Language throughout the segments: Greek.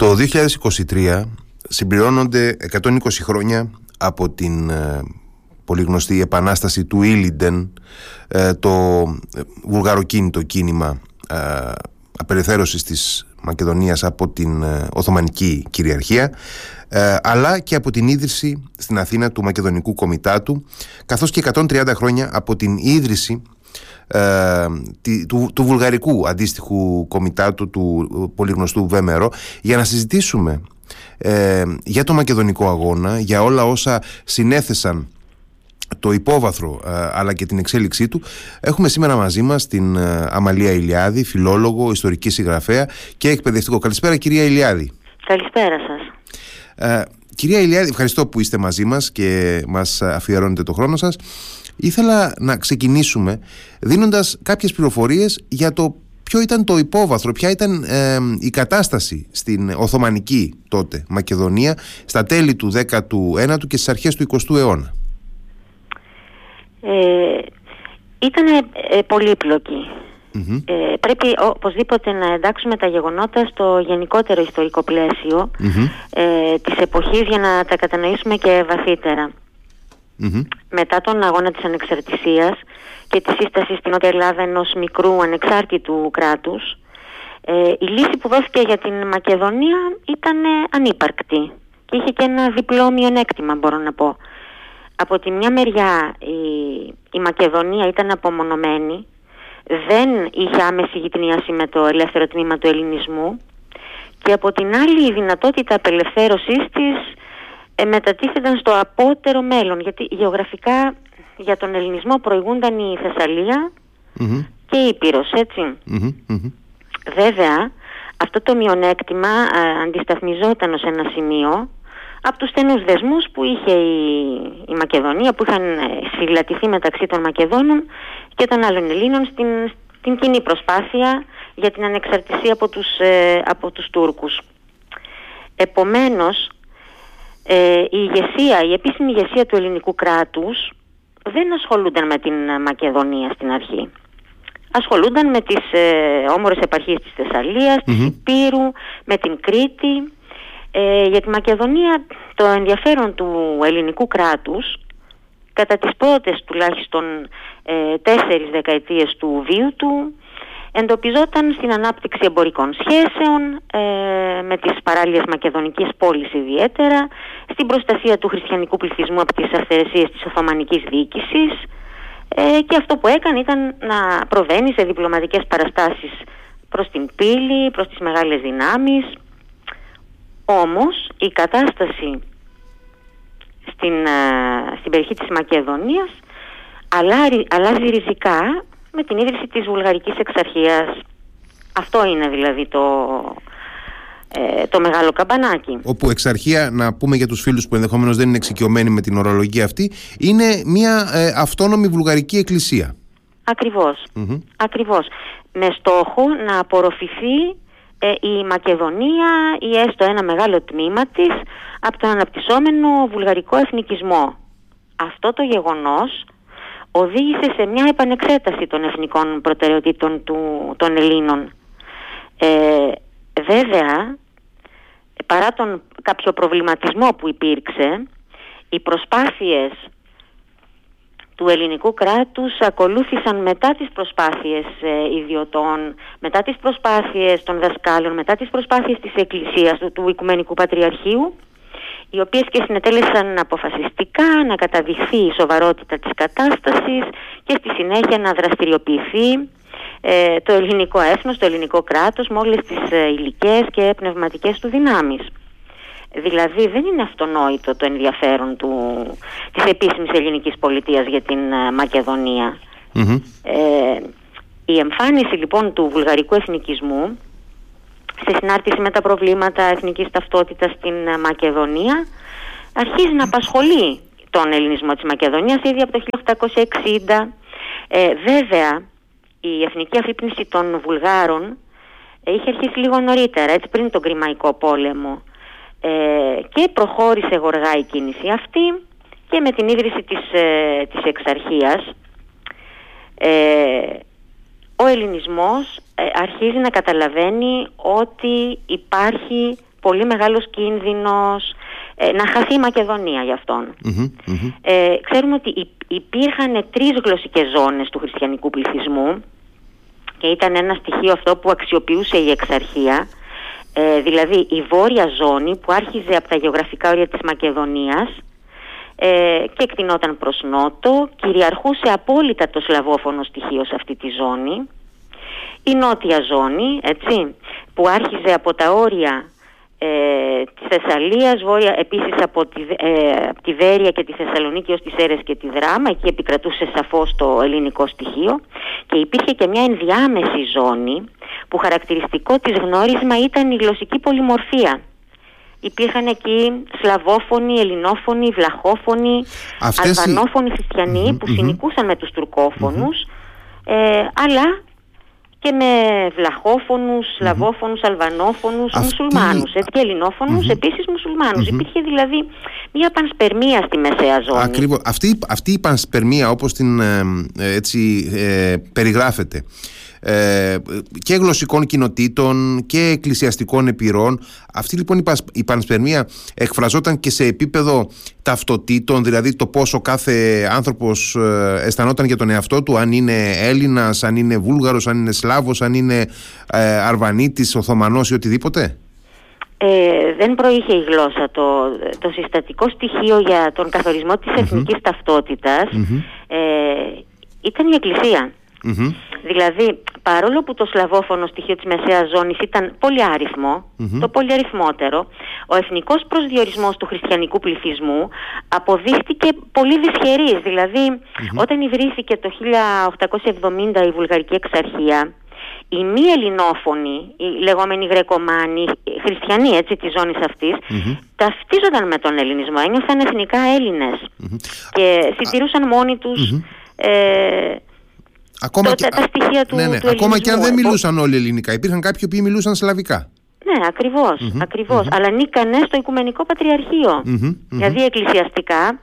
Το 2023 συμπληρώνονται 120 χρόνια από την ε, πολύ γνωστή επανάσταση του Ήλιντεν, ε, το βουλγαροκίνητο κίνημα ε, απελευθέρωσης της Μακεδονίας από την Οθωμανική κυριαρχία αλλά και από την ίδρυση στην Αθήνα του Μακεδονικού Κομιτάτου καθώς και 130 χρόνια από την ίδρυση ε, του, του βουλγαρικού αντίστοιχου κομιτάτου του πολύ γνωστού Βέμερο για να συζητήσουμε ε, για το μακεδονικό αγώνα, για όλα όσα συνέθεσαν το υπόβαθρο ε, αλλά και την εξέλιξή του έχουμε σήμερα μαζί μας την Αμαλία Ηλιάδη, φιλόλογο, ιστορική συγγραφέα και εκπαιδευτικό. Καλησπέρα κυρία Ηλιάδη. Καλησπέρα σας. κυρία Ηλιάδη, ευχαριστώ που είστε μαζί μας και μας αφιερώνετε το χρόνο σας. Ήθελα να ξεκινήσουμε δίνοντας κάποιες πληροφορίες για το ποιο ήταν το υπόβαθρο, ποια ήταν η κατάσταση στην Οθωμανική τότε Μακεδονία στα τέλη του 19ου και στις αρχές του 20ου αιώνα. Ε, ήταν ε, πολυπλοκη Ε, πρέπει οπωσδήποτε να εντάξουμε τα γεγονότα στο γενικότερο ιστορικό πλαίσιο ε, της εποχής για να τα κατανοήσουμε και βαθύτερα. Μετά τον αγώνα της ανεξαρτησίας και τη σύσταση στην Νότια Ελλάδα ενός μικρού ανεξάρτητου κράτους, ε, η λύση που δόθηκε για την Μακεδονία ήταν ανύπαρκτη και είχε και ένα διπλό μειονέκτημα μπορώ να πω. Από τη μια μεριά η, η Μακεδονία ήταν απομονωμένη, δεν είχε άμεση γυτνίαση με το ελεύθερο τμήμα του ελληνισμού και από την άλλη η δυνατότητα απελευθέρωσής της ε, μετατίθενταν στο απότερο μέλλον γιατί γεωγραφικά για τον ελληνισμό προηγούνταν η θεσσαλια και η Ήπειρος Βέβαια αυτό το μειονέκτημα ε, αντισταθμιζόταν ως ένα σημείο από τους στενούς δεσμούς που είχε η, η Μακεδονία που είχαν συλλατηθεί μεταξύ των Μακεδόνων και των άλλων Ελλήνων στην, στην κοινή προσπάθεια για την ανεξαρτησία από τους, ε, από τους Τούρκους. Επομένως ε, η ηγεσία, η επίσημη ηγεσία του ελληνικού κράτους δεν ασχολούνταν με την Μακεδονία στην αρχή. Ασχολούνταν με τις ε, όμορες επαρχίες της Θεσσαλίας, mm-hmm. της Υπήρου, με την Κρήτη. Ε, για τη Μακεδονία το ενδιαφέρον του ελληνικού κράτους κατά τις πρώτες τουλάχιστον ε, τέσσερις δεκαετίες του βίου του εντοπιζόταν στην ανάπτυξη εμπορικών σχέσεων ε, με τις παράλιες μακεδονικής πόλεις ιδιαίτερα, στην προστασία του χριστιανικού πληθυσμού από τις αυθαιρεσίες της Οθωμανικής διοίκησης ε, και αυτό που έκανε ήταν να προβαίνει σε διπλωματικές παραστάσεις προς την πύλη, προς τις μεγάλες δυνάμεις. Όμως η κατάσταση στην, ε, στην περιοχή της Μακεδονίας αλλάζει ριζικά με την ίδρυση της βουλγαρικής εξαρχίας. Αυτό είναι δηλαδή το, ε, το μεγάλο καμπανάκι. Όπου εξαρχία, να πούμε για τους φίλους που ενδεχομένως δεν είναι εξοικειωμένοι με την ορολογία αυτή, είναι μια ε, αυτόνομη βουλγαρική εκκλησία. Ακριβώς. Ακριβώς. Με στόχο να απορροφηθεί ε, η Μακεδονία ή έστω ένα μεγάλο τμήμα της από τον αναπτυσσόμενο βουλγαρικό εθνικισμό. Αυτό το γεγονός οδήγησε σε μια επανεξέταση των εθνικών προτεραιοτήτων του, των Ελλήνων. Ε, βέβαια, παρά τον κάποιο προβληματισμό που υπήρξε, οι προσπάθειες του ελληνικού κράτους ακολούθησαν μετά τις προσπάθειες ε, ιδιωτών, μετά τις προσπάθειες των δασκάλων, μετά τις προσπάθειες της Εκκλησίας, του, του Οικουμενικού Πατριαρχείου οι οποίες και συνετέλεσαν αποφασιστικά να καταδειχθεί η σοβαρότητα της κατάστασης και στη συνέχεια να δραστηριοποιηθεί ε, το ελληνικό έθνος, το ελληνικό κράτος με όλες τις ε, και πνευματικές του δυνάμεις. Δηλαδή δεν είναι αυτονόητο το ενδιαφέρον του, της επίσημης ελληνικής πολιτείας για την ε, μακεδονια Ε, η εμφάνιση λοιπόν του βουλγαρικού εθνικισμού σε συνάρτηση με τα προβλήματα εθνικής ταυτότητας στην ε, Μακεδονία. Αρχίζει να απασχολεί τον ελληνισμό της Μακεδονίας ήδη από το 1860. Ε, βέβαια, η εθνική αφύπνιση των Βουλγάρων ε, είχε αρχίσει λίγο νωρίτερα, έτσι πριν τον Κρημαϊκό πόλεμο. Ε, και προχώρησε γοργά η κίνηση αυτή και με την ίδρυση της, ε, της εξαρχίας ο ελληνισμός ε, αρχίζει να καταλαβαίνει ότι υπάρχει πολύ μεγάλος κίνδυνος ε, να χαθεί η Μακεδονία για αυτον Ε, ξέρουμε ότι υπήρχαν τρεις γλωσσικές ζώνες του χριστιανικού πληθυσμού και ήταν ένα στοιχείο αυτό που αξιοποιούσε η εξαρχία ε, δηλαδή η βόρεια ζώνη που άρχιζε από τα γεωγραφικά όρια της Μακεδονίας ε, και εκτινόταν προς νότο, κυριαρχούσε απόλυτα το σλαβόφωνο στοιχείο σε αυτή τη ζώνη. Η νότια ζώνη, έτσι, που άρχιζε από τα όρια ε, της Θεσσαλίας, βόρεια επίσης από τη, ε, από τη Βέρεια και τη Θεσσαλονίκη ως τις Έρες και τη Δράμα, εκεί επικρατούσε σαφώς το ελληνικό στοιχείο και υπήρχε και μια ενδιάμεση ζώνη που χαρακτηριστικό της γνώρισμα ήταν η γλωσσική πολυμορφία. Υπήρχαν εκεί σλαβόφωνοι, ελληνόφωνοι, βλαχόφωνοι, Αυτές αλβανόφωνοι χριστιανοί που συνοικούσαν με τους τουρκόφωνους. Ε, αλλά και με βλαχόφωνους, σλαβόφωνους, αλβανόφωνους, Αυτή... μουσουλμάνους έτσι, και ελληνόφωνους, mm-hmm. επίσης μουσουλμάνους. Υπήρχε δηλαδή μια πανσπερμία στη μεσαία ζώνη. Ακριβώς. Αυτή, αυτή η πανσπερμία όπως την ε, έτσι, ε, περιγράφεται ε, και γλωσσικών κοινοτήτων και εκκλησιαστικών επιρρών. Αυτή λοιπόν η πανσπερμία εκφραζόταν και σε επίπεδο ταυτοτήτων, δηλαδή το πόσο κάθε άνθρωπος ε, αισθανόταν για τον εαυτό του, αν είναι Έλληνας, αν είναι Βούλγαρος, αν είναι Σλάβος, αν είναι ε, Αρβανίτης, Οθωμανός ή οτιδήποτε; Ε, δεν προείχε η γλώσσα. Το, το συστατικό στοιχείο για τον καθορισμό της εθνικής ταυτότητας ε, ήταν η Εκκλησία. Δηλαδή, παρόλο που το σλαβόφωνο στοιχείο της μεσαίας ζώνης ήταν πολύ το πολύ αριθμότερο, ο εθνικός προσδιορισμός του χριστιανικού πληθυσμού αποδείχτηκε πολύ δυσχερής. Δηλαδή, όταν ιδρύθηκε το 1870 η Βουλγαρική Εξαρχία, οι μη ελληνόφωνοι, οι λεγόμενοι γρεκομάνοι, οι χριστιανοί έτσι της ζώνης αυτής, ταυτίζονταν με τον ελληνισμό, ένιωθαν εθνικά και συντηρούσαν μόνοι τους ε, Ακόμα και, τα στοιχεία του, ναι, ναι. Ακόμα και αν δεν μιλούσαν όλοι ελληνικά. Υπήρχαν κάποιοι που μιλούσαν σλαβικά. Ναι, ακριβώς, ακριβως Αλλά ανήκανε στο Οικουμενικό Δηλαδή εκκλησιαστικά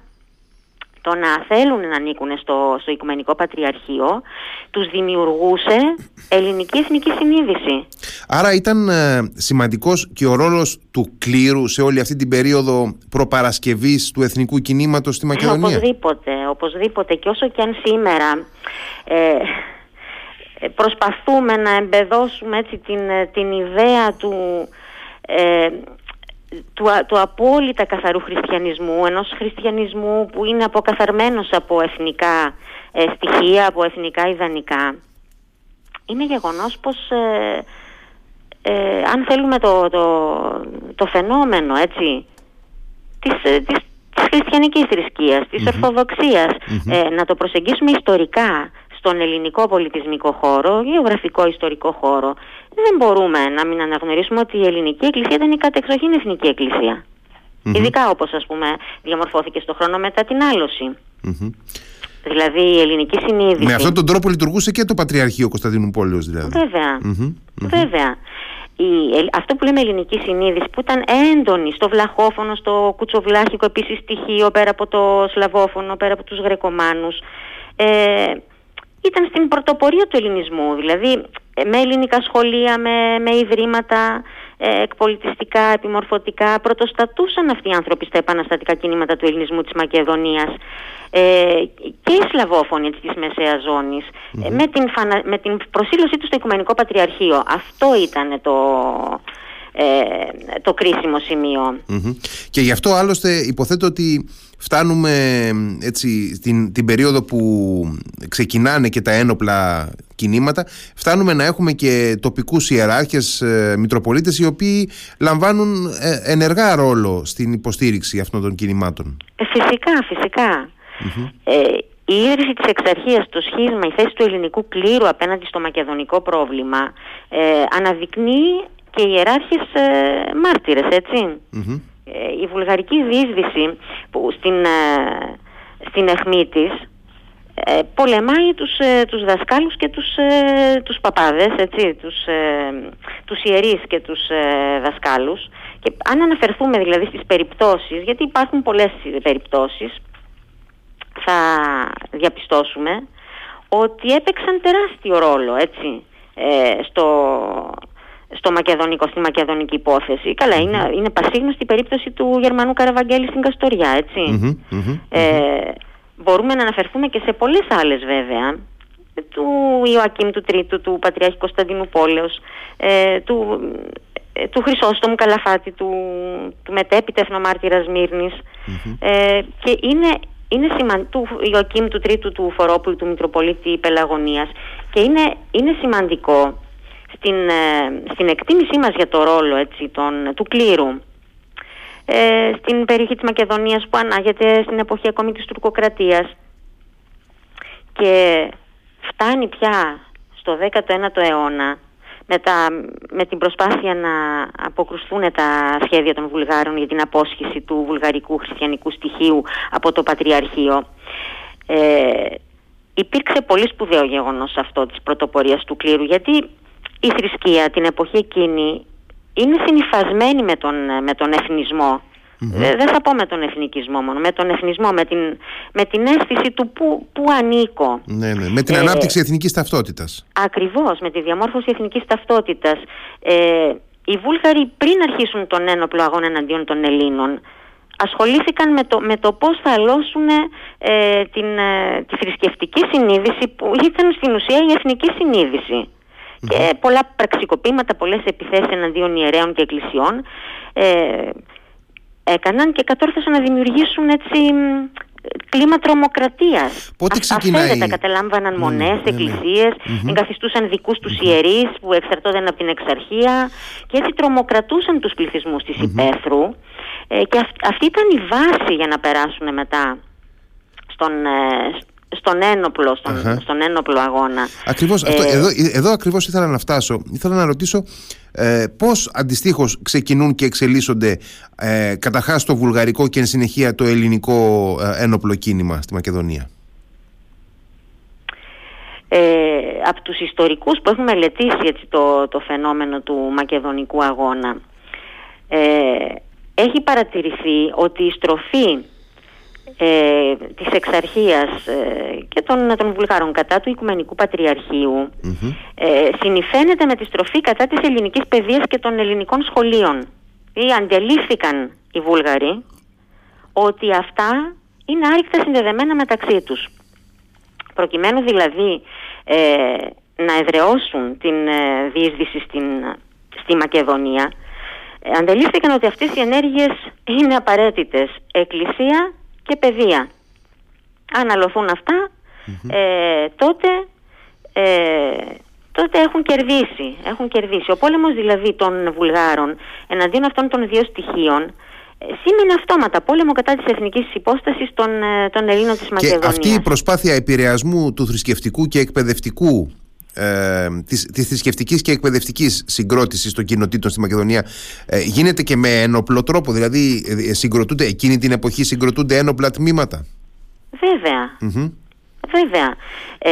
το να θέλουν να ανήκουν στο, στο Οικουμενικό Πατριαρχείο τους δημιουργούσε ελληνική εθνική συνείδηση. Άρα ήταν ε, σημαντικός και ο ρόλος του κλήρου σε όλη αυτή την περίοδο προπαρασκευής του εθνικού κινήματος στη Μακεδονία; οπωσδήποτε, οπωσδήποτε και όσο και αν σήμερα ε, ε προσπαθούμε να εμπεδώσουμε έτσι την, ε, την ιδέα του ε, του, του απόλυτα καθαρού χριστιανισμού, ενός χριστιανισμού που είναι αποκαθαρμένος από εθνικά ε, στοιχεία, από εθνικά ιδανικά. Είναι γεγονός πως ε, ε, αν θέλουμε το, το, το φαινόμενο έτσι, της, της, της χριστιανικής θρησκείας, της ορθοδοξιας να το προσεγγίσουμε ιστορικά στον ελληνικό πολιτισμικό χώρο, γεωγραφικό ιστορικό χώρο, δεν μπορούμε να μην αναγνωρίσουμε ότι η ελληνική εκκλησία ήταν η κατεξοχήν εθνική Ειδικά όπως ας πούμε διαμορφώθηκε στο χρόνο μετά την αλωση Δηλαδή η ελληνική συνείδηση. Με αυτόν τον τρόπο λειτουργούσε και το Πατριαρχείο Κωνσταντίνου Πόλεως δηλαδή. Βέβαια. Βέβαια. Η, αυτό που λέμε ελληνική συνείδηση που ήταν έντονη στο βλαχόφωνο, στο κουτσοβλάχικο επίσης στοιχείο πέρα από το σλαβόφωνο, πέρα από τους γρεκομάνους ε, ήταν στην πρωτοπορία του ελληνισμού, δηλαδή ε, με ελληνικά σχολεία, με, με ιδρύματα ε, εκπολιτιστικά, επιμορφωτικά, πρωτοστατούσαν αυτοί οι άνθρωποι στα επαναστατικά κινήματα του ελληνισμού της Μακεδονίας ε, και οι Σλαβόφωνοι της Μεσαίας ε, με, την με την προσήλωσή τους στο Οικουμενικό Πατριαρχείο. Αυτό ήταν το, ε, το κρίσιμο Και γι' αυτό άλλωστε υποθέτω ότι φτάνουμε έτσι την, την περίοδο που ξεκινάνε και τα ένοπλα κινήματα. Φτάνουμε να έχουμε και τοπικούς ιεράρχες ε, Μητροπολίτες οι οποίοι λαμβάνουν ε, ενεργά ρόλο στην υποστήριξη αυτών των κινημάτων. Ε, φυσικά, Ε, η ίδρυση της εξαρχίας, το σχίσμα, η θέση του ελληνικού κλήρου απέναντι στο μακεδονικό πρόβλημα ε, αναδεικνύει και οι ιεράρχες ε, μάρτυρες, ε, η βουλγαρική διείσδυση που στην, ε, στην αιχμή της ε, πολεμάει τους, τους δασκάλους και τους, τους παπάδες, έτσι, τους, τους ιερείς και τους δασκάλους. Και αν αναφερθούμε δηλαδή στις περιπτώσεις, γιατί υπάρχουν πολλές περιπτώσεις, θα διαπιστώσουμε ότι έπαιξαν τεράστιο ρόλο έτσι, στο, στο μακεδονικό, στη μακεδονική υπόθεση. Καλά, είναι, είναι πασίγνωστη η περίπτωση του Γερμανού Καραβαγγέλη στην Καστοριά, ε, μπορούμε να αναφερθούμε και σε πολλές άλλες βέβαια, του Ιωακήμ του Τρίτου, του Πατριάρχη Κωνσταντίνου Πόλεως, ε, του, ε, του Χρυσόστομου Καλαφάτη, του, του μετέπειτα εθνομάρτυρας ε, και είναι, είναι του Ιωακήμ του Τρίτου του Φορόπουλου, του Μητροπολίτη Πελαγωνίας. Και είναι, είναι σημαντικό στην, ε, στην εκτίμησή μας για το ρόλο έτσι, τον, του κλήρου ε, στην περιοχή της Μακεδονίας που ανάγεται στην εποχή ακόμη της τουρκοκρατίας και φτάνει πια στο 19ο αιώνα με, τα, με την προσπάθεια να αποκρουστούν τα σχέδια των Βουλγάρων για την απόσχηση του βουλγαρικού χριστιανικού στοιχείου από το Πατριαρχείο. Ε, υπήρξε πολύ σπουδαίο γεγονός αυτό της πρωτοπορίας του κλήρου γιατί η θρησκεία την εποχή εκείνη είναι συνειφασμένη με τον, με τον εθνισμο Δεν θα πω με τον εθνικισμό μόνο, με τον εθνισμό, με την, με την αίσθηση του που, που ανήκω. Ναι, ναι. Με την ε, ανάπτυξη εθνικής ταυτότητας. Ακριβώς, με τη διαμόρφωση εθνικής ταυτότητας. Ε, οι Βούλγαροι πριν αρχίσουν τον ένοπλο αγώνα εναντίον των Ελλήνων, ασχολήθηκαν με το, με το πώς θα αλώσουν ε, την, ε, τη θρησκευτική συνείδηση που ήταν στην ουσία η εθνική συνείδηση και πολλά πραξικοπήματα, πολλές επιθέσεις εναντίον ιερέων και εκκλησιών ε, έκαναν και κατόρθωσαν να δημιουργήσουν έτσι κλίμα τρομοκρατίας. Πότε ξεκινάει... τα καταλάμβαναν mm, μονές, ναι, εκκλησίες, εγκαθιστούσαν δικούς τους ιερείς που εξαρτώνταν από την εξαρχία και έτσι τρομοκρατούσαν τους πληθυσμούς της υπαίθρου. Ε, και αυτή ήταν η βάση για να περάσουν μετά στον, ε, στον ένοπλο, στον, στον ένοπλο αγώνα. Ακριβώς, αυτό, ε, εδώ, εδώ ακριβώς ήθελα να φτάσω. Ήθελα να ρωτήσω ε, πώς αντιστοίχως ξεκινούν και εξελίσσονται ε, καταρχάς το βουλγαρικό και εν συνεχεία το ελληνικό ε, ένοπλο κίνημα στη Μακεδονία; Ε, από τους ιστορικούς που έχουν μελετήσει έτσι, το, το φαινόμενο του μακεδονικού αγώνα ε, έχει παρατηρηθεί ότι η στροφή ε, της εξαρχίας ε, και των, των Βουλγάρων κατά του Οικουμενικού Πατριαρχείου ε, συνηφαίνεται με της στροφή κατά της ελληνικής παιδείας και των ελληνικών σχολείων. Ή αντελήφθηκαν οι Βούλγαροι ότι αυτά είναι άρρηκτα συνδεδεμένα μεταξύ τους. Προκειμένου δηλαδή ε, να εδραιώσουν την ε, διείσδυση στην, στη Μακεδονία, ε, αντελήφθηκαν ότι αυτές οι ενέργειες είναι απαραίτητες. Εκκλησία και παιδεία. Αν αλωθούν ε, τότε, ε, τότε έχουν κερδίσει, έχουν κερδίσει. Ο πόλεμος δηλαδή των Βουλγάρων εναντίον αυτών των δύο στοιχείων ε, σήμαινε αυτόματα πόλεμο κατά της εθνικής υπόστασης των, ε, των Ελλήνων της Μακεδονίας. Και αυτή η προσπάθεια επηρεασμού του θρησκευτικού και εκπαιδευτικού ε, της, της θρησκευτικής και εκπαιδευτικής συγκρότησης των κοινοτήτων στη Μακεδονία ε, γίνεται και με ένοπλο τρόπο, δηλαδή ε, συγκροτούνται, εκείνη την εποχή συγκροτούνται ένοπλα τμήματα. Βέβαια. Ε,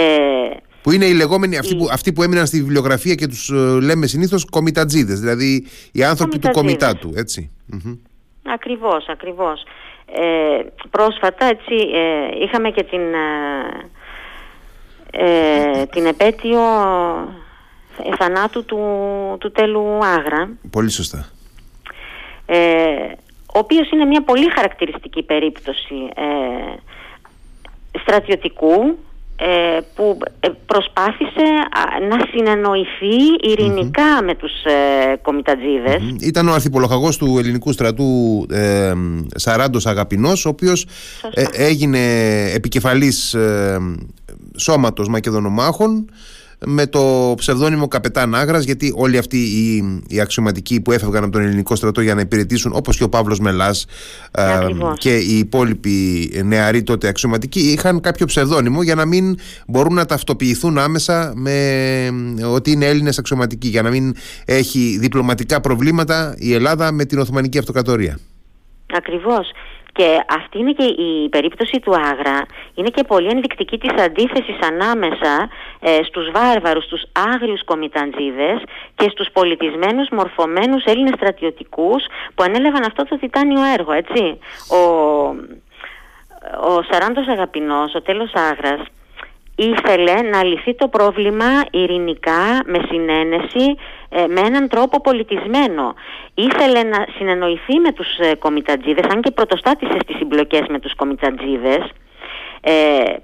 που είναι οι λεγόμενοι αυτοί, που, αυτοί που έμειναν στη βιβλιογραφία και τους λέμε συνήθως κομιτατζίδες, δηλαδή οι άνθρωποι του κομιτάτου, έτσι. Ακριβώς, ακριβώς. πρόσφατα έτσι είχαμε και την ε, την επέτειο θανάτου του, του τέλου Άγρα. Πολύ σωστά. Ε, ο οποίος είναι μια πολύ χαρακτηριστική περίπτωση ε, στρατιωτικού ε, που ε, προσπάθησε να συνεννοηθεί με τους ε, κομιτατζιδες Ήταν ο αρχιπολοχαγός του ελληνικού στρατού ε, Σαράντος Αγαπηνός ο οποίος έγινε επικεφαλής σώματος Μακεδονομάχων με το ψευδόνυμο Καπετάν Άγρας γιατί όλοι αυτοί οι, οι αξιωματικοί που έφευγαν από τον ελληνικό στρατό για να υπηρετήσουν όπως και ο Παύλος Μελάς ε, και οι υπόλοιποι νεαροί τότε αξιωματικοί είχαν κάποιο ψευδόνυμο για να μην μπορούν να ταυτοποιηθούν άμεσα με ότι είναι Έλληνες αξιωματικοί για να μην έχει διπλωματικά προβλήματα η Ελλάδα με την Οθωμανική Αυτοκρατορία. Ακριβώς. Και αυτή είναι και η περίπτωση του Άγρα, είναι και πολύ ενδεικτική της αντίθεσης ανάμεσα ε, στους βάρβαρους, στους άγριους κομιταντζίδες και στους πολιτισμένους μορφωμένους Έλληνες στρατιωτικούς που ανέλαβαν αυτό το τιτάνιο έργο, έτσι. Ο, ο Σαράντος Αγαπηνός, ο τέλος Άγρας, ήθελε να λυθεί το πρόβλημα ειρηνικά, με συνένεση ε, με έναν τρόπο πολιτισμένο. Ήθελε να συνεννοηθεί με τους ε, κομιτατζίδες, αν και πρωτοστάτησε στις συμπλοκές με τους κομιτατζίδες. Ε,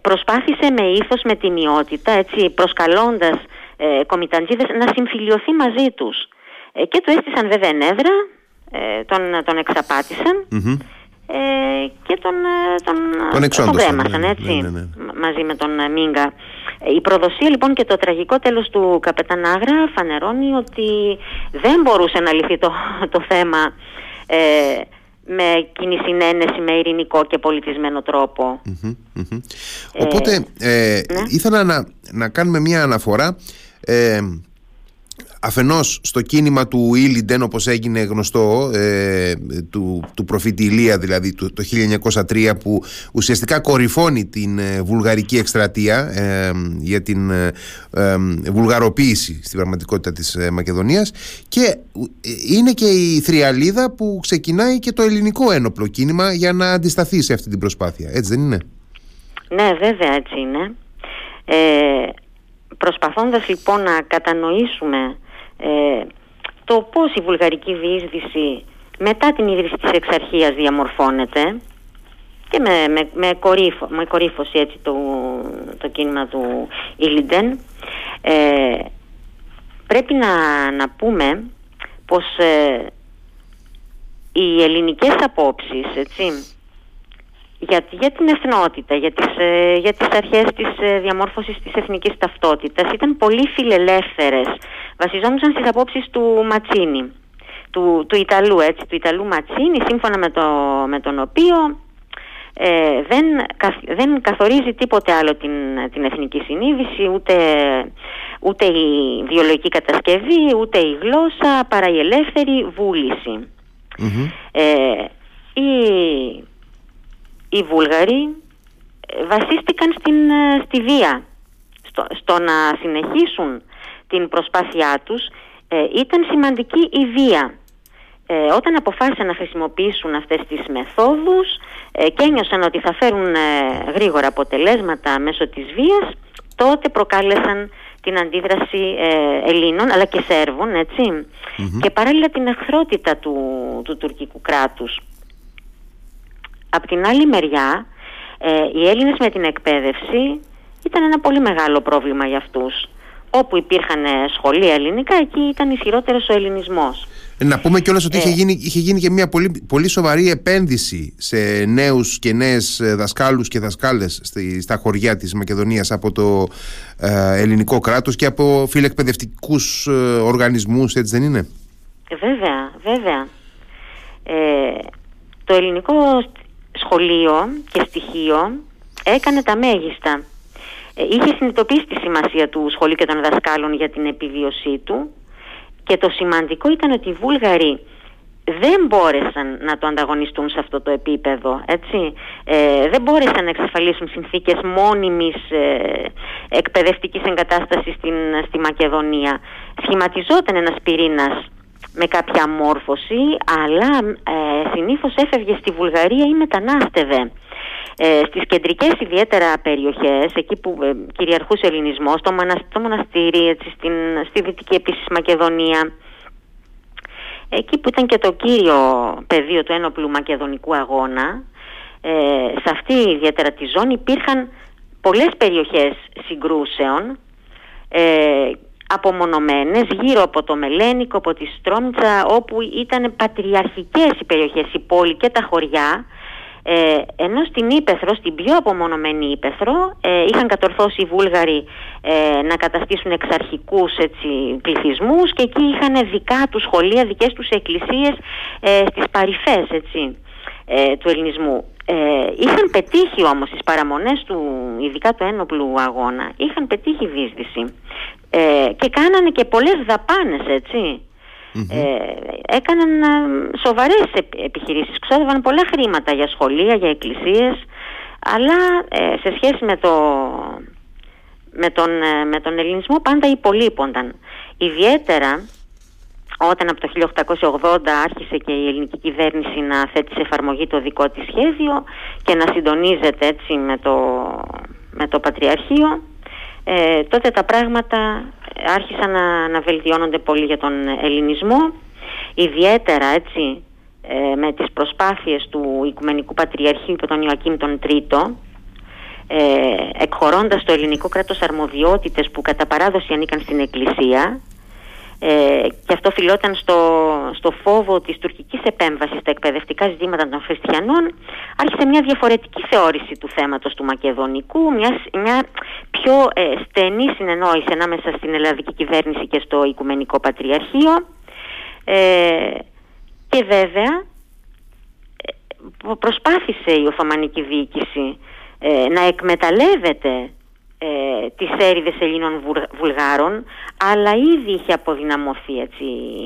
προσπάθησε με ήθος, με τιμιότητα, έτσι, προσκαλώντας ε, κομιτατζίδες να συμφιλειωθεί μαζί τους. Ε, και του έστησαν βέβαια νεύρα, ε, τον, τον εξαπατησαν ε, και τον, ε, τον, τον, τον ναι, έτσι, ναι, ναι, μαζί με τον ε, Μίγκα. Η προδοσία λοιπόν και το τραγικό τέλος του Καπετανάγρα φανερώνει ότι δεν μπορούσε να λυθεί το, το θέμα ε, με κοινή συνένεση, με ειρηνικό και πολιτισμένο Οπότε ε, ήθελα να, να κάνουμε μια αναφορά αφενός στο κίνημα του Ήλιντεν όπως έγινε γνωστό ε, του, του προφήτη Ηλία δηλαδή το, το 1903 που ουσιαστικά κορυφώνει την ε, βουλγαρική εκστρατεία ε, για την ε, βουλγαροποίηση στην πραγματικότητα της Μακεδονίας. Και είναι και η θριαλίδα που ξεκινάει και το ελληνικό ένοπλο κίνημα για να αντισταθεί σε αυτή την προσπάθεια. Έτσι δεν είναι; Ναι βέβαια έτσι είναι. Ε, προσπαθώντας λοιπόν να κατανοήσουμε ε, το πώς η βουλγαρική διείσδυση μετά την ίδρυση της εξαρχίας διαμορφώνεται και με, με, με, κορύφω, με κορύφωση έτσι το, το κίνημα του Ιλιντεν ε, πρέπει να, να πούμε πως ε, οι ελληνικές απόψεις έτσι, για, για την εθνότητα, για τις, ε, για τις αρχές της ε, διαμόρφωσης της εθνικής ταυτότητας ήταν πολύ φιλελεύθερες βασιζόντουσαν στις απόψεις του Ματσίνη, του, του Ιταλού, έτσι, του Ιταλού Ματσίνη, σύμφωνα με, το, με τον οποίο ε, δεν, δεν καθορίζει τίποτε άλλο την, την εθνική συνείδηση, ούτε, ούτε η βιολογική κατασκευή, ούτε η γλώσσα, παρά η ελεύθερη Ε, οι, οι Βούλγαροι ε, βασίστηκαν στην, ε, στη βία, στο, στο να συνεχίσουν την προσπάθειά τους ε, ήταν σημαντική η βία. Ε, όταν αποφάσισαν να χρησιμοποιήσουν αυτές τις μεθόδους ε, και ένιωσαν ότι θα φέρουν γρήγορα αποτελέσματα μέσω της βίας, τότε προκάλεσαν την αντίδραση Ελλήνων αλλά και Σέρβων, και παράλληλα την εχθρότητα του, του τουρκικού κράτους. Απ' την άλλη μεριά, οι Έλληνες με την εκπαίδευση ήταν ένα πολύ μεγάλο πρόβλημα για αυτούς όπου υπήρχαν σχολεία ελληνικά, εκεί ήταν ισχυρότερος ο ελληνισμός. Ε, να πούμε κιόλας ότι είχε, ε. γίνει, είχε γίνει και μια πολύ, πολύ σοβαρή επένδυση σε νέους και νέες ε, δασκάλους και δασκάλες στα χωριά της Μακεδονίας από το ελληνικό κράτος και από φιλεκπαιδευτικούς ε, οργανισμούς, έτσι δεν είναι; Βέβαια, βέβαια. το ελληνικό σχολείο και στοιχείο έκανε τα μέγιστα ε, είχε συνειδητοποιήσει τη σημασία του σχολείου και των δασκάλων για την επιβίωσή του και το σημαντικό ήταν ότι οι Βούλγαροι δεν μπόρεσαν να το ανταγωνιστούν σε αυτό το επίπεδο, έτσι. Ε, δεν μπόρεσαν να εξασφαλίσουν συνθήκες μόνιμης ε, εκπαιδευτικής εγκατάστασης στην, στη Μακεδονία. Σχηματιζόταν ένας πυρήνας με κάποια μόρφωση, αλλά ε, συνήθως έφευγε στη Βουλγαρία ή μετανάστευε. Ε, στις κεντρικές ιδιαίτερα περιοχές, εκεί που ε, κυριαρχούσε ο ελληνισμός, στο, το μοναστήρι, έτσι, στην, στη Δυτική επίσης Μακεδονία, εκεί που ήταν και το κύριο πεδίο του ένοπλου μακεδονικού αγώνα, ε, σε αυτή ιδιαίτερα τη ζώνη υπήρχαν πολλές περιοχές συγκρούσεων, ε, απομονωμένες γύρω από το Μελένικο, από τη Στρόμτσα, όπου ήταν πατριαρχικές οι περιοχές, η πόλη και τα χωριά, ε, ενώ στην Ήπεθρο, στην πιο απομονωμένη Ήπεθρο, ε, είχαν κατορθώσει οι Βούλγαροι ε, να καταστήσουν εξαρχικούς έτσι, πληθυσμούς και εκεί είχαν δικά τους σχολεία, δικές τους εκκλησίες ε, στις παρυφές έτσι, ε, του ελληνισμού. Ε, είχαν πετύχει όμως τις παραμονές του, ειδικά του ένοπλου αγώνα, είχαν πετύχει δίσδυση ε, και κάνανε και πολλές δαπάνες έτσι ε, έκαναν ε, σοβαρές επιχειρήσεις, ξόδευαν πολλά χρήματα για σχολεία, για εκκλησίες, αλλά ε, σε σχέση με, το, με, τον, ε, με τον ελληνισμό πάντα υπολείπονταν. Ιδιαίτερα όταν από το 1880 άρχισε και η ελληνική κυβέρνηση να θέτει σε εφαρμογή το δικό της σχέδιο και να συντονίζεται έτσι με το, με το Πατριαρχείο, τότε τα πράγματα άρχισαν να, να βελτιώνονται πολύ για τον ελληνισμό ιδιαίτερα έτσι ε, με τις προσπάθειες του Οικουμενικού Πατριαρχείου υπό τον Ιωακήμ τον Τρίτο ε, εκχωρώντας το ελληνικό κράτος αρμοδιότητες που κατά παράδοση ανήκαν στην Εκκλησία ε, και αυτό φιλόταν στο, στο φόβο της τουρκικής επέμβασης στα εκπαιδευτικά ζητήματα των χριστιανών. Άρχισε μια διαφορετική θεώρηση του θέματος του Μακεδονικού μιας, μια πιο ε, στενή συνεννόηση ανάμεσα στην ελλαδική κυβέρνηση και στο Οικουμενικό Πατριαρχείο. Ε, και βέβαια ε, προσπάθησε η Οθωμανική Διοίκηση ε, να εκμεταλλεύεται ε, τις έρηδες Ελλήνων Βουλγάρων αλλά ήδη είχε αποδυναμωθεί έτσι,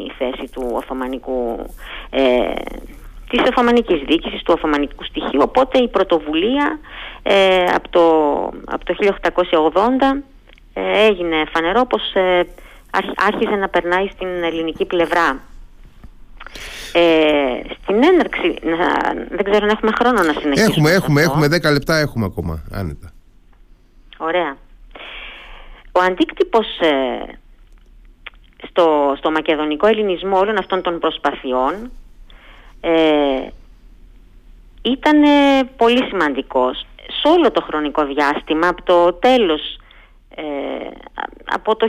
η θέση του Οθωμανικού ε, της Οθωμανικής Διοίκησης, του Οθωμανικού στοιχείου οπότε η πρωτοβουλία ε, από, το, από το 1880 ε, έγινε φανερό πως ε, άρχιζε να περνάει στην ελληνική πλευρά ε, στην έναρξη, να, δεν ξέρω αν έχουμε χρόνο να συνεχίσουμε. Έχουμε, έχουμε, έχουμε 10 λεπτά έχουμε ακόμα, άνετα. Ωραία. Ο αντίκτυπος ε, στο, στο μακεδονικό ελληνισμό όλων αυτών των προσπαθειών ε, ήταν πολύ σημαντικός. Σε όλο το χρονικό διάστημα, από το τέλος ε, από το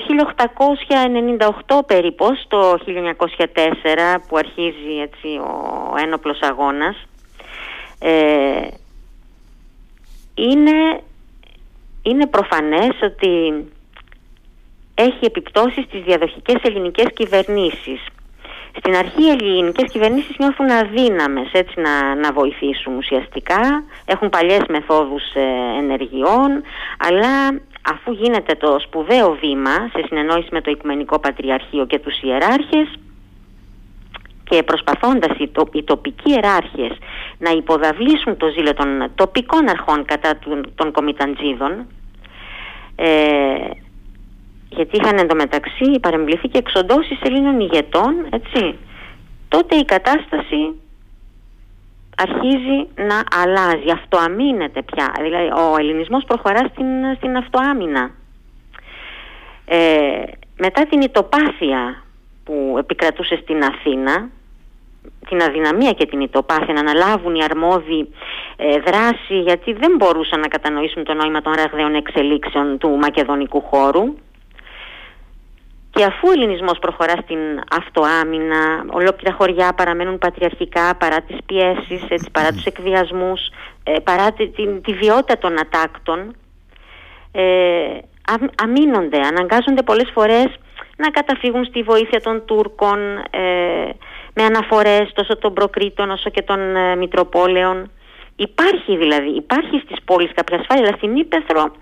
1898 περίπου το 1904 που αρχίζει έτσι ο ένοπλος αγώνας ε, είναι, είναι προφανές ότι έχει επιπτώσεις στις διαδοχικές ελληνικές κυβερνήσεις. Στην αρχή οι ελληνικές κυβερνήσεις νιώθουν αδύναμες έτσι να, να βοηθήσουν ουσιαστικά, έχουν παλιές μεθόδους ε, ενεργειών, αλλά αφού γίνεται το σπουδαίο βήμα σε συνεννόηση με το Οικουμενικό Πατριαρχείο και τους ιεράρχες και προσπαθώντας οι, το, οι τοπικοί ιεράρχες να υποδαβλήσουν το ζήλο των τοπικών αρχών κατά των, των κομιταντζίδων ε, γιατί είχαν εντωμεταξύ παρεμβληθεί και εξοντώσεις Ελλήνων ηγετών έτσι, τότε η κατάσταση αρχίζει να αλλάζει, αυτοαμήνεται πια. Δηλαδή ο ελληνισμός προχωρά στην, στην αυτοάμυνα. Ε, μετά την ητοπάθεια που επικρατούσε στην Αθήνα, την αδυναμία και την ητοπάθεια να αναλάβουν οι αρμόδιοι ε, δράση γιατί δεν μπορούσαν να κατανοήσουν το νόημα των ραγδαίων εξελίξεων του μακεδονικού χώρου. Και αφού ο ελληνισμός προχωρά στην αυτοάμυνα, ολόκληρα χωριά παραμένουν πατριαρχικά παρά τις πιέσεις, έτσι, παρά τους εκβιασμούς, ε, παρά τη, τη, βιότητα των ατάκτων, ε, αμήνονται, αναγκάζονται πολλές φορές να καταφύγουν στη βοήθεια των Τούρκων ε, με αναφορές τόσο των Προκρήτων όσο και των ε, Μητροπόλεων. Υπάρχει δηλαδή, υπάρχει στις πόλεις κάποια ασφάλεια, αλλά στην Ήπεθρο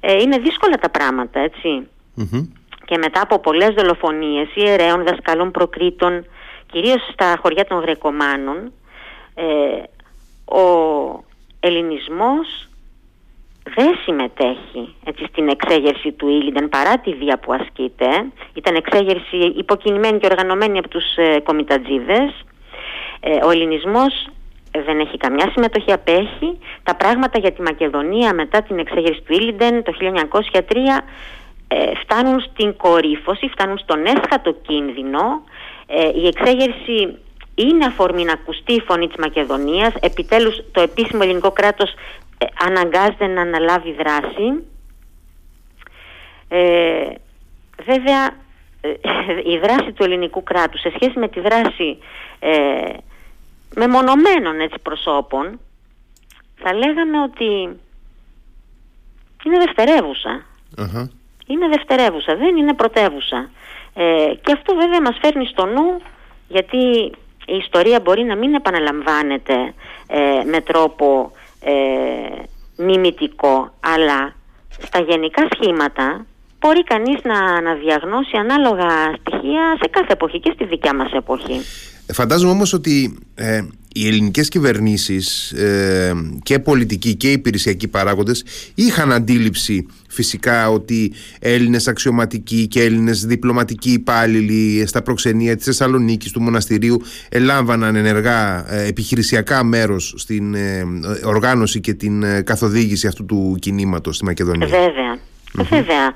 ε, είναι δύσκολα τα πράγματα, και μετά από πολλές δολοφονίες ιερέων, δασκαλών, προκρήτων, κυρίως στα χωριά των Γρεκομάνων, ε, ο ελληνισμός δεν συμμετέχει έτσι, στην εξέγερση του Ήλιντεν παρά τη βία που ασκείται. Ήταν εξέγερση υποκινημένη και οργανωμένη από τους ε, κομιτατζίδες. Ε, ο ελληνισμός δεν έχει καμιά συμμετοχή, απέχει. Τα πράγματα για τη Μακεδονία μετά την εξέγερση του Ήλιντεν το 1903 ε, φτάνουν στην κορύφωση, φτάνουν στον έσχατο κίνδυνο. Ε, η εξέγερση είναι αφορμή να ακουστεί η φωνή της Μακεδονίας. Επιτέλους το επίσημο ελληνικό κράτος ε, αναγκάζεται να αναλάβει δράση. Ε, βέβαια ε, η δράση του ελληνικού κράτους σε σχέση με τη δράση ε, μεμονωμένων έτσι, προσώπων θα λέγαμε ότι είναι δευτερεύουσα είναι δευτερεύουσα, δεν είναι πρωτεύουσα. Ε, και αυτό βέβαια μας φέρνει στο νου γιατί η ιστορία μπορεί να μην επαναλαμβάνεται ε, με τρόπο ε, μιμητικό αλλά στα γενικά σχήματα μπορεί κανείς να, να διαγνώσει ανάλογα στοιχεία σε κάθε εποχή και στη δικιά μας εποχή. Ε, φαντάζομαι όμως ότι ε, οι ελληνικές κυβερνήσεις ε, και πολιτικοί και υπηρεσιακοί παράγοντες είχαν αντίληψη φυσικά ότι Έλληνες αξιωματικοί και Έλληνες διπλωματικοί υπάλληλοι στα προξενία της Θεσσαλονίκης του μοναστηρίου ελάμβαναν ενεργά ε, επιχειρησιακά μέρος στην ε, οργάνωση και την καθοδήγηση αυτού του κινήματος στη Μακεδονία. Βέβαια. Βέβαια,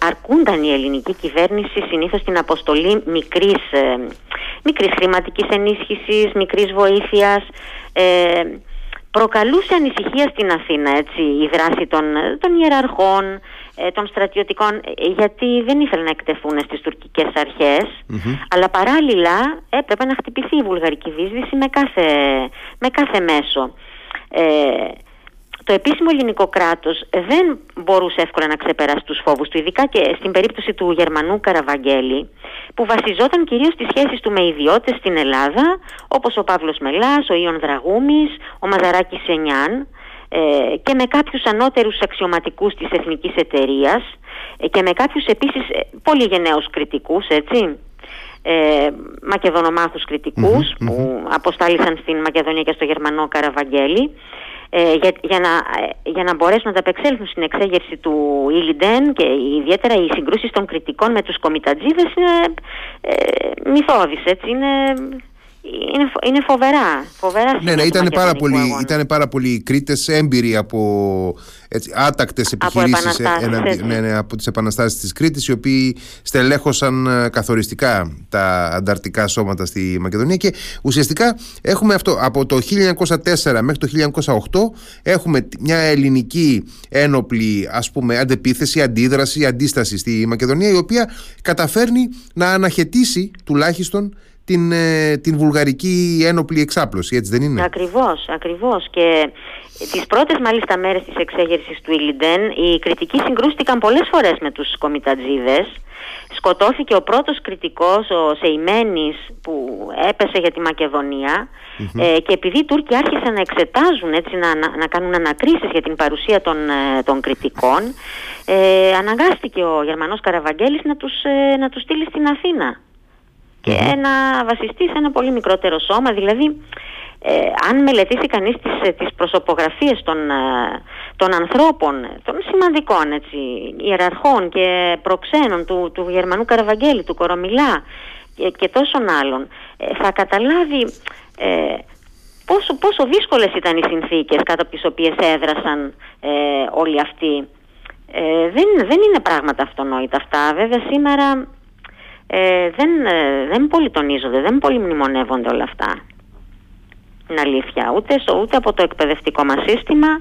αρκούνταν η ελληνική κυβέρνησης συνήθως στην αποστολή μικρής, ε, μικρής χρηματικής ενίσχυσης, μικρής βοήθειας. Ε, προκαλούσε ανησυχία στην Αθήνα έτσι, η δράση των, των ιεραρχών, ε, των στρατιωτικών ε, γιατί δεν ήθελαν να εκτεθούν στις τουρκικές αλλά παράλληλα έπρεπε να χτυπηθεί η βουλγαρική δίσδυση με κάθε, με κάθε μέσο. Ε, το επίσημο ελληνικό κράτος δεν μπορούσε εύκολα να ξεπεράσει τους φόβους του, ειδικά και στην περίπτωση του Γερμανού Καραβαγγέλη, που βασιζόταν κυρίως στις σχέσεις του με ιδιώτες στην Ελλάδα, όπως ο Παύλος Μελάς, ο Ιων Δραγούμης, ο Μαζαράκης Σενιάν, ε, και με κάποιους ανώτερους αξιωματικούς της Εθνικής Εταιρείας ε, και με κάποιους επίσης ε, πολύ γενναίους κριτικούς, έτσι, ε, μακεδονομάθους που αποστάλησαν στην Μακεδονία και στο Γερμανό Καραβαγγέλη ε, για, για, να, ε, για να μπορέσουν να ανταπεξέλθουν στην εξέγερση του Ιλιντέν και ιδιαίτερα οι συγκρούσεις των κριτικών με τους κομιτατζίδες είναι ε, μυθώδεις, έτσι, είναι είναι, είναι φοβερά. φοβερά ναι, ναι, ήταν πάρα, πολύ, ήταν πάρα πολλοί Κρήτες έμπειροι από άτακτες επιχειρήσεις ναι, ναι, από τις επαναστάσεις της Κρήτης, οι οποίοι στελέχωσαν ε, καθοριστικά τα ανταρτικά σώματα στη Μακεδονία. Και ουσιαστικά έχουμε αυτό. Από το 1904 μέχρι το 1908 έχουμε μια ελληνική ένοπλη ας πούμε, αντεπίθεση, αντίδραση, αντίσταση στη Μακεδονία, η οποία καταφέρνει να αναχαιτήσει τουλάχιστον την, ε, την βουλγαρική ένοπλη εξάπλωση, έτσι δεν είναι; Ακριβώς, ακριβώς. Και τις πρώτες μάλιστα μέρες της εξέγερσης του Ιλιντέν οι κριτικοί συγκρούστηκαν πολλές φορές με τους κομιτατζίδες. Σκοτώθηκε ο πρώτος κριτικός, ο Σεϊμένης, που έπεσε για τη μακεδονια ε, και επειδή οι Τούρκοι άρχισαν να εξετάζουν, έτσι, να, να, κάνουν ανακρίσεις για την παρουσία των, ε, των κριτικών, ε, αναγκάστηκε ο Γερμανός Καραβαγγέλης να τους, ε, να τους στείλει στην Αθήνα και να βασιστεί σε ένα πολύ μικρότερο σώμα. Δηλαδή, ε, αν μελετήσει κανείς τις, ε, τις προσωπογραφίες των, ε, των ανθρώπων, των σημαντικών έτσι, ιεραρχών και προξένων του, του Γερμανού Καραβαγγέλη, του Κορομιλά και, και τόσων άλλων, θα καταλάβει πόσο, πόσο δύσκολες ήταν οι συνθήκες κάτω από τις οποίες έδρασαν όλοι αυτοί. δεν, δεν είναι πράγματα αυτονόητα αυτά. Βέβαια σήμερα ε, δεν, ε, δεν πολύ τονίζονται, δεν πολύ μνημονεύονται όλα αυτά. Είναι αλήθεια. Ούτε, ούτε από το εκπαιδευτικό μας συστημα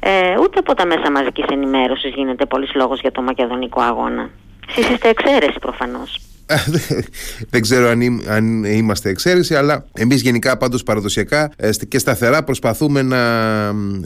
ε, ούτε από τα μέσα μαζικής ενημέρωσης γίνεται πολύς λόγος για το μακεδονικό αγώνα. Εσείς είστε εξαίρεση προφανώς. Δεν ξέρω αν, αν είμαστε εξαίρεση, αλλά εμείς γενικά πάντως παραδοσιακά ε, και σταθερά προσπαθούμε να,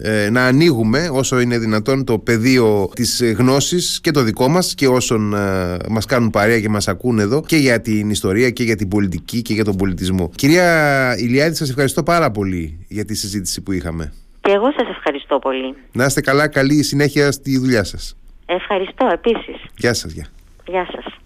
ε, να ανοίγουμε όσο είναι δυνατόν το πεδίο της γνώσης και το δικό μας και όσων ε, μας κάνουν παρέα και μας ακούν εδώ και για την ιστορία και για την πολιτική και για τον πολιτισμό. Κυρία Ηλιάδη, σας ευχαριστώ πάρα πολύ για τη συζήτηση που είχαμε. Και εγώ σας ευχαριστώ πολύ. Να είστε καλά, καλή συνέχεια στη δουλειά σας. Ευχαριστώ επίσης. Γεια σας. Γεια, γεια σας.